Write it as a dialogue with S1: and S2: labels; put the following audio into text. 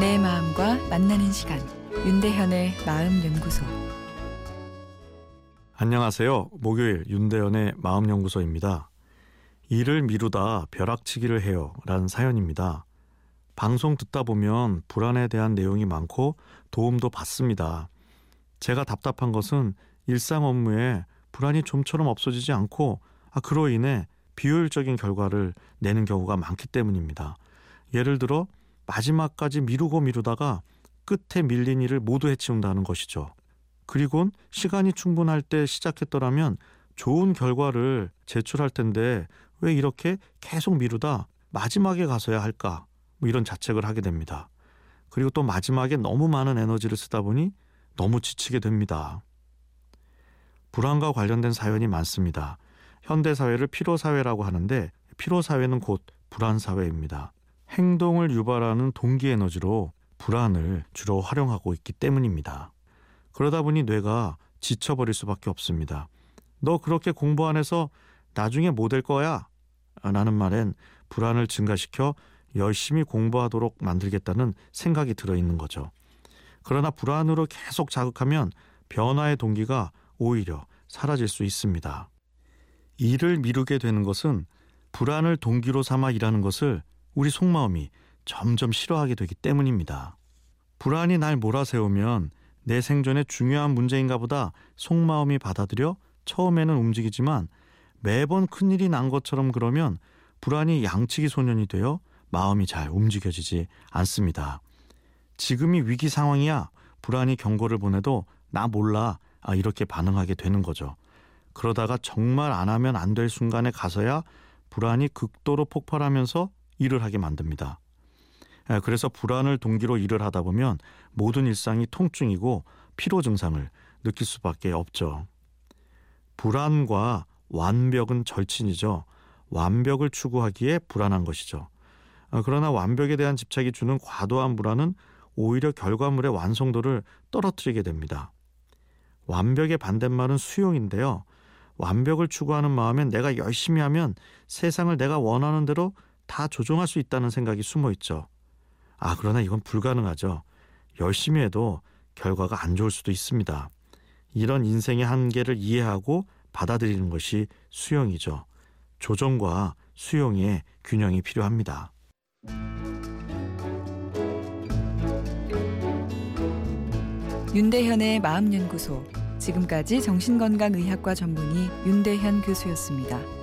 S1: 내 마음과 만나는 시간 윤대현의 마음 연구소
S2: 안녕하세요. 목요일 윤대현의 마음 연구소입니다. 일을 미루다 벼락치기를 해요. 라는 사연입니다. 방송 듣다 보면 불안에 대한 내용이 많고 도움도 받습니다. 제가 답답한 것은 일상 업무에 불안이 좀처럼 없어지지 않고 아, 그로 인해 비효율적인 결과를 내는 경우가 많기 때문입니다. 예를 들어 마지막까지 미루고 미루다가 끝에 밀린 일을 모두 해치운다는 것이죠. 그리곤 시간이 충분할 때 시작했더라면 좋은 결과를 제출할 텐데 왜 이렇게 계속 미루다 마지막에 가서야 할까? 뭐 이런 자책을 하게 됩니다. 그리고 또 마지막에 너무 많은 에너지를 쓰다 보니 너무 지치게 됩니다. 불안과 관련된 사연이 많습니다. 현대 사회를 피로 사회라고 하는데 피로 사회는 곧 불안 사회입니다. 행동을 유발하는 동기 에너지로 불안을 주로 활용하고 있기 때문입니다. 그러다 보니 뇌가 지쳐버릴 수밖에 없습니다. 너 그렇게 공부 안 해서 나중에 뭐 될 거야? 라는 말엔 불안을 증가시켜 열심히 공부하도록 만들겠다는 생각이 들어있는 거죠. 그러나 불안으로 계속 자극하면 변화의 동기가 오히려 사라질 수 있습니다. 일을 미루게 되는 것은 불안을 동기로 삼아 일하는 것을 우리 속마음이 점점 싫어하게 되기 때문입니다. 불안이 날 몰아세우면 내 생존에 중요한 문제인가 보다 속마음이 받아들여 처음에는 움직이지만 매번 큰일이 난 것처럼 그러면 불안이 양치기 소년이 되어 마음이 잘 움직여지지 않습니다. 지금이 위기 상황이야. 불안이 경고를 보내도 나 몰라. 아, 이렇게 반응하게 되는 거죠. 그러다가 정말 안 하면 안 될 순간에 가서야 불안이 극도로 폭발하면서 일을 하게 만듭니다. 예, 그래서 불안을 동기로 일을 하다 보면 모든 일상이 통증이고 피로 증상을 느낄 수밖에 없죠. 불안과 완벽은 절친이죠. 완벽을 추구하기에 불안한 것이죠. 어, 그러나 완벽에 대한 집착이 주는 과도한 불안은 오히려 결과물의 완성도를 떨어뜨리게 됩니다. 완벽의 반대말은 수용인데요. 완벽을 추구하는 마음엔 내가 열심히 하면 세상을 내가 원하는 대로 다 조종할 수 있다는 생각이 숨어 있죠. 아, 그러나 이건 불가능하죠. 열심히 해도 결과가 안 좋을 수도 있습니다. 이런 인생의 한계를 이해하고 받아들이는 것이 수용이죠. 조정과 수용의 균형이 필요합니다.
S1: 윤대현의 마음연구소 지금까지 정신건강의학과 전문의 윤대현 교수였습니다.